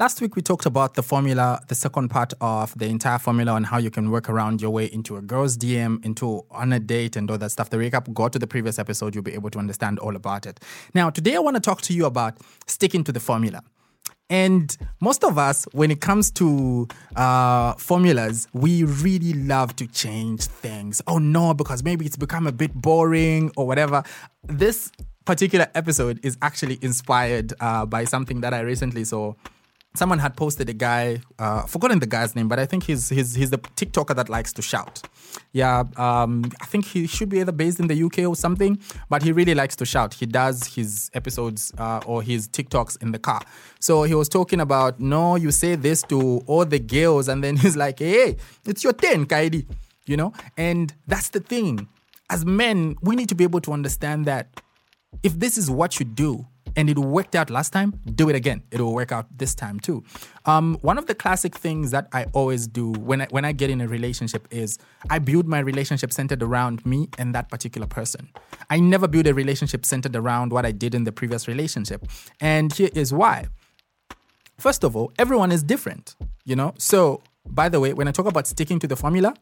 Last week we talked about the formula, the second part of the entire formula on how you can work around your way into a girl's DM, into on a date and all that stuff. The recap, go to the previous episode, you'll be able to understand all about it. Now, today I want to talk to you about sticking to the formula. And most of us, when it comes to uh, formulas, we really love to change things. Oh no, because maybe it's become a bit boring or whatever. This particular episode is actually inspired uh, by something that I recently saw someone had posted a guy, uh, forgotten the guy's name, but I think he's he's he's the TikToker that likes to shout. Yeah, um, I think he should be either based in the UK or something, but he really likes to shout. He does his episodes uh, or his TikToks in the car. So he was talking about, no, you say this to all the girls, and then he's like, hey, it's your turn, Kaidi, you know. And that's the thing. As men, we need to be able to understand that if this is what you do, and it worked out last time, do it again. It will work out this time too. Um, one of the classic things that I always do when I, when I get in a relationship is I build my relationship centered around me and that particular person. I never build a relationship centered around what I did in the previous relationship. And here is why. First of all, everyone is different, you know? So, by the way, when I talk about sticking to the formula,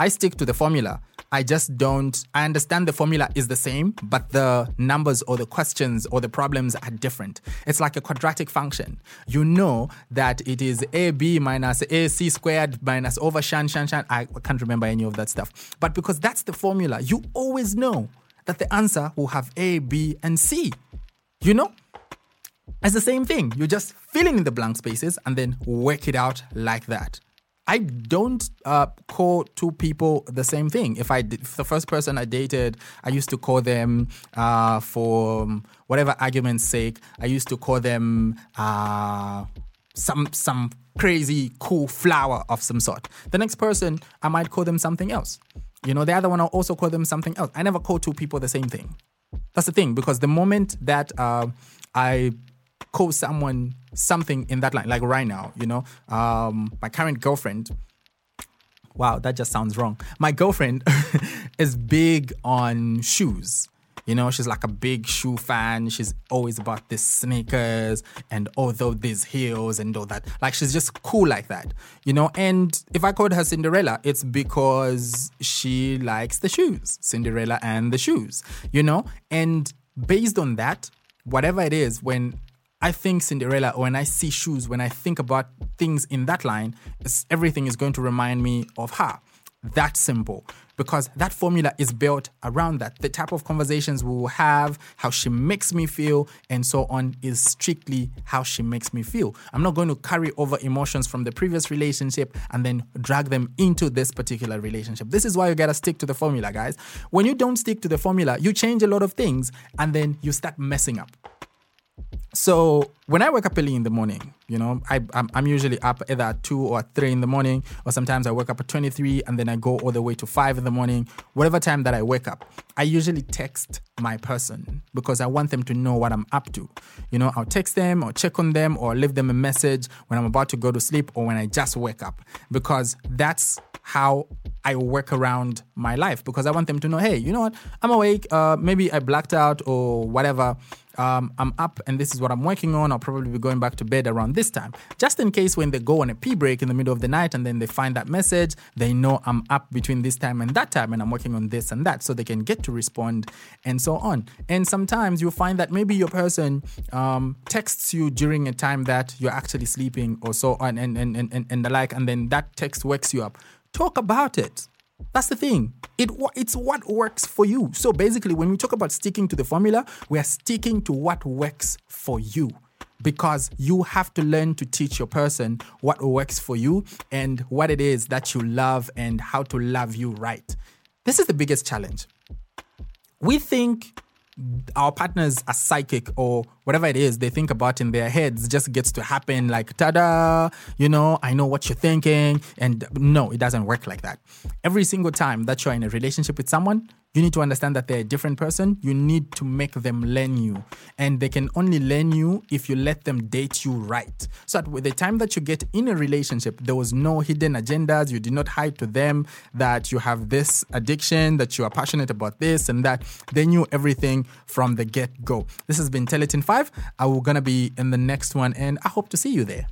I stick to the formula. I just don't, I understand the formula is the same, but the numbers or the questions or the problems are different. It's like a quadratic function. You know that it is AB minus AC squared minus over shan, shan, shan. I can't remember any of that stuff. But because that's the formula, you always know that the answer will have A, B, and C. You know? It's the same thing. You're just fill in the blank spaces and then work it out like that. I don't uh, call two people the same thing. If I if the first person I dated, I used to call them uh, for whatever argument's sake. I used to call them uh, some some crazy cool flower of some sort. The next person, I might call them something else. You know, the other one I'll also call them something else. I never call two people the same thing. That's the thing because the moment that uh, I call someone something in that line, like right now, you know, um, my current girlfriend. Wow, that just sounds wrong. My girlfriend is big on shoes. You know, she's like a big shoe fan. She's always about these sneakers and although these heels and all that. Like she's just cool like that. You know, and if I called her Cinderella, it's because she likes the shoes. Cinderella and the shoes. You know? And based on that, whatever it is, when I think Cinderella, when I see shoes, when I think about things in that line, everything is going to remind me of her. That simple. Because that formula is built around that. The type of conversations we will have, how she makes me feel, and so on is strictly how she makes me feel. I'm not going to carry over emotions from the previous relationship and then drag them into this particular relationship. This is why you gotta stick to the formula, guys. When you don't stick to the formula, you change a lot of things and then you start messing up. So when I wake up early in the morning, you know, I, I'm, I'm, usually up either at 2 or 3 in the morning, or sometimes I wake up at 23 and then I go all the way to 5 in the morning. Whatever time that I wake up, I usually text my person because I want them to know what I'm up to. You know, I'll text them or check on them or leave them a message when I'm about to go to sleep or when I just wake up because that's how I work around my life because I want them to know, hey, you know what? I'm awake. Uh, maybe I blacked out or whatever um, I'm up and this is what I'm working on. I'll probably be going back to bed around this time. Just in case when they go on a pee break in the middle of the night and then they find that message, they know I'm up between this time and that time and I'm working on this and that so they can get to respond and so on. And sometimes you'll find that maybe your person um, texts you during a time that you're actually sleeping or so on and, and, and, and, and the like, and then that text wakes you up. Talk about it. That's the thing. It it's what works for you. So basically, when we talk about sticking to the formula, we are sticking to what works for you. Because you have to learn to teach your person what works for you and what it is that you love and how to love you right. This is the biggest challenge. We think our partners are psychic or whatever it is they think about in their heads just gets to happen like tada you know i know what you're thinking. And no it doesn't work like that. Every single time that you're in a relationship with someone you need to understand that they're a different person. You need to make them learn you. And they can only learn you if you let them date you right. So at the time that you get in a relationship, there was no hidden agendas. You did not hide to them that you have this addiction, that you are passionate about this and that. They knew everything from the get go. This has been Tell it in 5. I will gonna be in the next one and I hope to see you there.